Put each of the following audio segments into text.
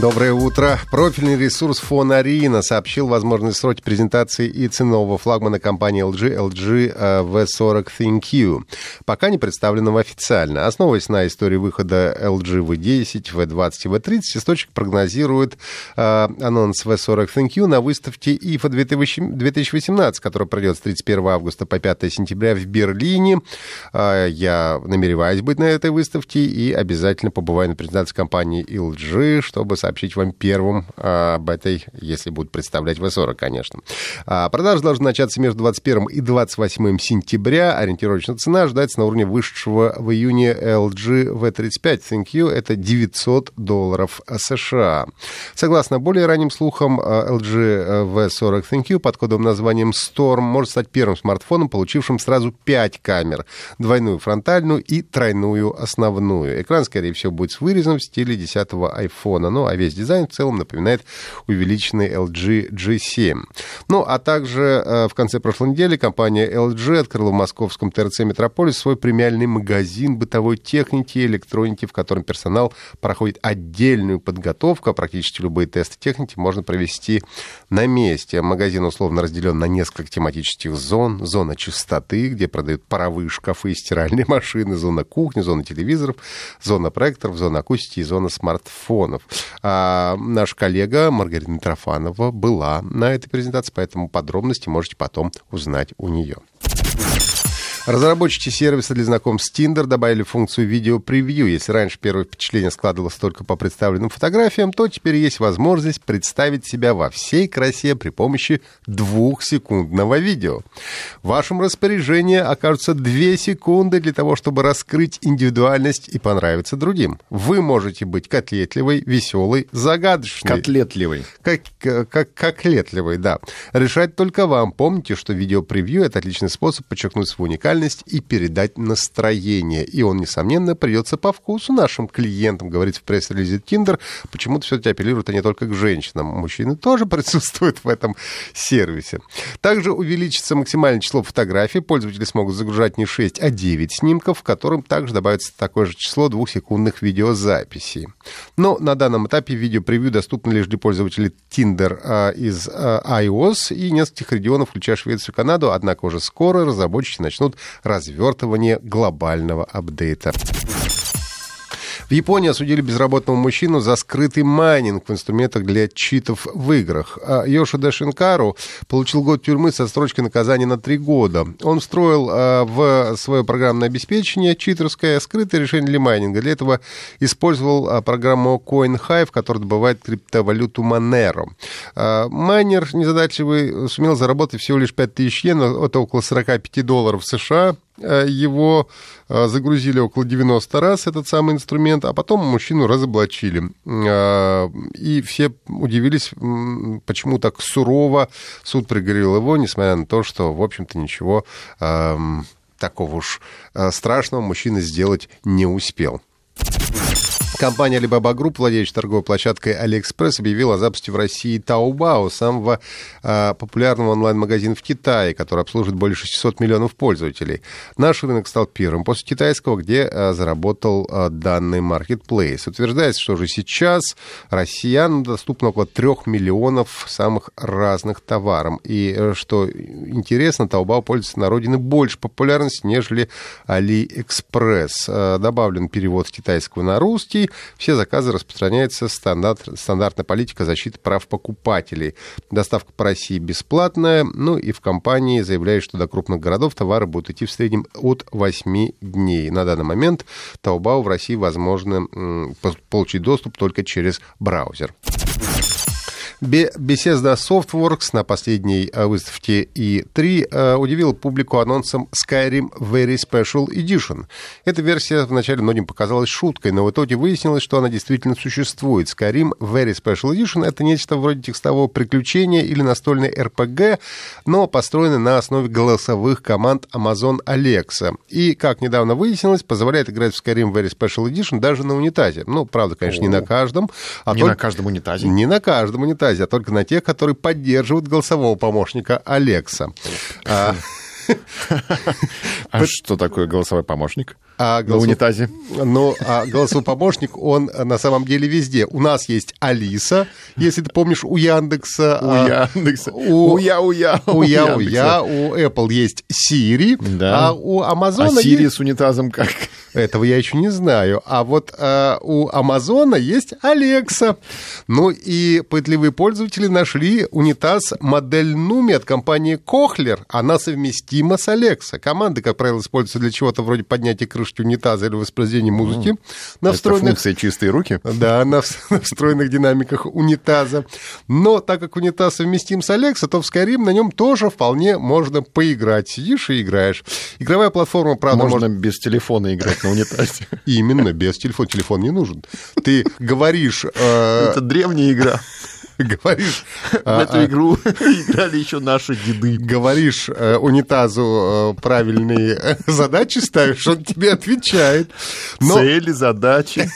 Доброе утро. Профильный ресурс Фонарина сообщил возможные сроки презентации и ценового флагмана компании LG, LG V40 ThinQ, пока не представленного официально. Основываясь на истории выхода LG V10, V20 и V30, источник прогнозирует э, анонс V40 ThinQ на выставке IFA 2018, которая пройдет с 31 августа по 5 сентября в Берлине. Э, я намереваюсь быть на этой выставке и обязательно побываю на презентации компании LG, чтобы сообщить сообщить вам первым а, об этой, если будут представлять V40, конечно. А, продажа должна начаться между 21 и 28 сентября. Ориентировочная цена ожидается на уровне вышедшего в июне LG V35 ThinQ. Это 900 долларов США. Согласно более ранним слухам, LG V40 ThinQ под кодовым названием Storm может стать первым смартфоном, получившим сразу 5 камер. Двойную фронтальную и тройную основную. Экран, скорее всего, будет с вырезом в стиле 10 iPhone. Ну, а весь дизайн в целом напоминает увеличенный LG G7. Ну, а также э, в конце прошлой недели компания LG открыла в московском ТРЦ «Метрополис» свой премиальный магазин бытовой техники и электроники, в котором персонал проходит отдельную подготовку, а практически любые тесты техники можно провести на месте. Магазин условно разделен на несколько тематических зон. Зона чистоты, где продают паровые шкафы и стиральные машины, зона кухни, зона телевизоров, зона проекторов, зона акустики и зона смартфонов. А наша коллега Маргарита Митрофанова была на этой презентации, поэтому подробности можете потом узнать у нее. Разработчики сервиса для знакомств Tinder добавили функцию видео-превью. Если раньше первое впечатление складывалось только по представленным фотографиям, то теперь есть возможность представить себя во всей красе при помощи двухсекундного видео. В вашем распоряжении окажутся две секунды для того, чтобы раскрыть индивидуальность и понравиться другим. Вы можете быть котлетливой, веселой, загадочной. Котлетливой. Как, как, котлетливой, да. Решать только вам. Помните, что видео-превью — это отличный способ подчеркнуть свой уникальность уникальность и передать настроение. И он, несомненно, придется по вкусу нашим клиентам, говорится в пресс-релизе Tinder. Почему-то все-таки апеллируют они только к женщинам. Мужчины тоже присутствуют в этом сервисе. Также увеличится максимальное число фотографий. Пользователи смогут загружать не 6, а 9 снимков, в котором также добавится такое же число двухсекундных видеозаписей. Но на данном этапе видео-превью доступно лишь для пользователей Tinder а, из а, iOS и нескольких регионов, включая Швецию и Канаду. Однако уже скоро разработчики начнут развертывание глобального апдейта. В Японии осудили безработного мужчину за скрытый майнинг в инструментах для читов в играх. А Йошида Шинкару получил год тюрьмы с отсрочкой наказания на три года. Он встроил а, в свое программное обеспечение читерское скрытое решение для майнинга. Для этого использовал а, программу CoinHive, которая добывает криптовалюту Monero. Майнер незадачливый сумел заработать всего лишь 5000 йен, это около 45 долларов США. Э, его э, загрузили около 90 раз, этот самый инструмент, а потом мужчину разоблачили. Э, и все удивились, почему так сурово суд пригорел его, несмотря на то, что, в общем-то, ничего эм, такого уж страшного мужчина сделать не успел. Компания Alibaba Group, владеющая торговой площадкой AliExpress, объявила о запуске в России Taobao, самого э, популярного онлайн-магазина в Китае, который обслуживает более 600 миллионов пользователей. Наш рынок стал первым после китайского, где э, заработал э, данный marketplace. Утверждается, что уже сейчас россиянам доступно около 3 миллионов самых разных товаров. И, э, что интересно, Taobao пользуется на родине больше популярности, нежели AliExpress. Э, добавлен перевод с китайского на русский, все заказы распространяется стандарт, стандартная политика защиты прав покупателей. Доставка по России бесплатная, ну и в компании заявляют, что до крупных городов товары будут идти в среднем от 8 дней. На данный момент Taobao в России возможно получить доступ только через браузер. Bethesda Softworks на последней э, выставке E3 э, удивил публику анонсом Skyrim Very Special Edition. Эта версия вначале многим показалась шуткой, но в итоге выяснилось, что она действительно существует. Skyrim Very Special Edition — это нечто вроде текстового приключения или настольной RPG, но построенное на основе голосовых команд Amazon Alexa. И, как недавно выяснилось, позволяет играть в Skyrim Very Special Edition даже на унитазе. Ну, правда, конечно, О. не на каждом. А не только... на каждом унитазе? Не на каждом унитазе, а только на тех, которые поддерживают голосового помощника Алекса. А что такое голосовой помощник? А голосов... На унитазе. Ну, а голосовой помощник, он на самом деле везде. У нас есть Алиса, если ты помнишь, у Яндекса. У а, Яндекса. У я-у-я. У я-у-я. У Apple есть Siri, да. а у Amazon... А Siri с унитазом как? Этого я еще не знаю. А вот а, у Амазона есть Алекса. Ну и пытливые пользователи нашли унитаз модель Нуми от компании Кохлер. Она совместима с Алекса. Команды, как правило, используются для чего-то вроде поднятия крышки унитаза или воспроизведения музыки. На встроенных... Это функция «чистые руки»? Да, на, на встроенных динамиках унитаза. Но так как унитаз совместим с Алекса, то в Skyrim на нем тоже вполне можно поиграть. Сидишь и играешь. Игровая платформа, правда, можно... Можно без телефона играть на унитазе. Именно, без телефона. Телефон не нужен. Ты говоришь... Э, Это древняя игра. Говоришь... В а, эту а, игру играли еще наши деды. Говоришь э, унитазу э, правильные задачи ставишь, он тебе отвечает. Цели, задачи.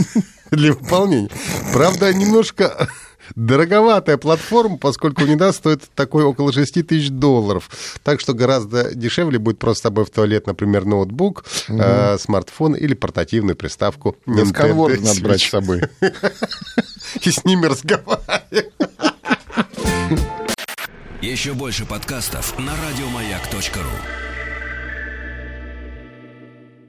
Для выполнения. Правда, немножко Дороговатая платформа, поскольку унитаз стоит такой около 6 тысяч долларов. Так что гораздо дешевле будет просто с собой в туалет, например, ноутбук, угу. э, смартфон или портативную приставку Nintendo Сканворд надо брать с собой. И с ними разговаривать. Еще больше подкастов на радиомаяк.ру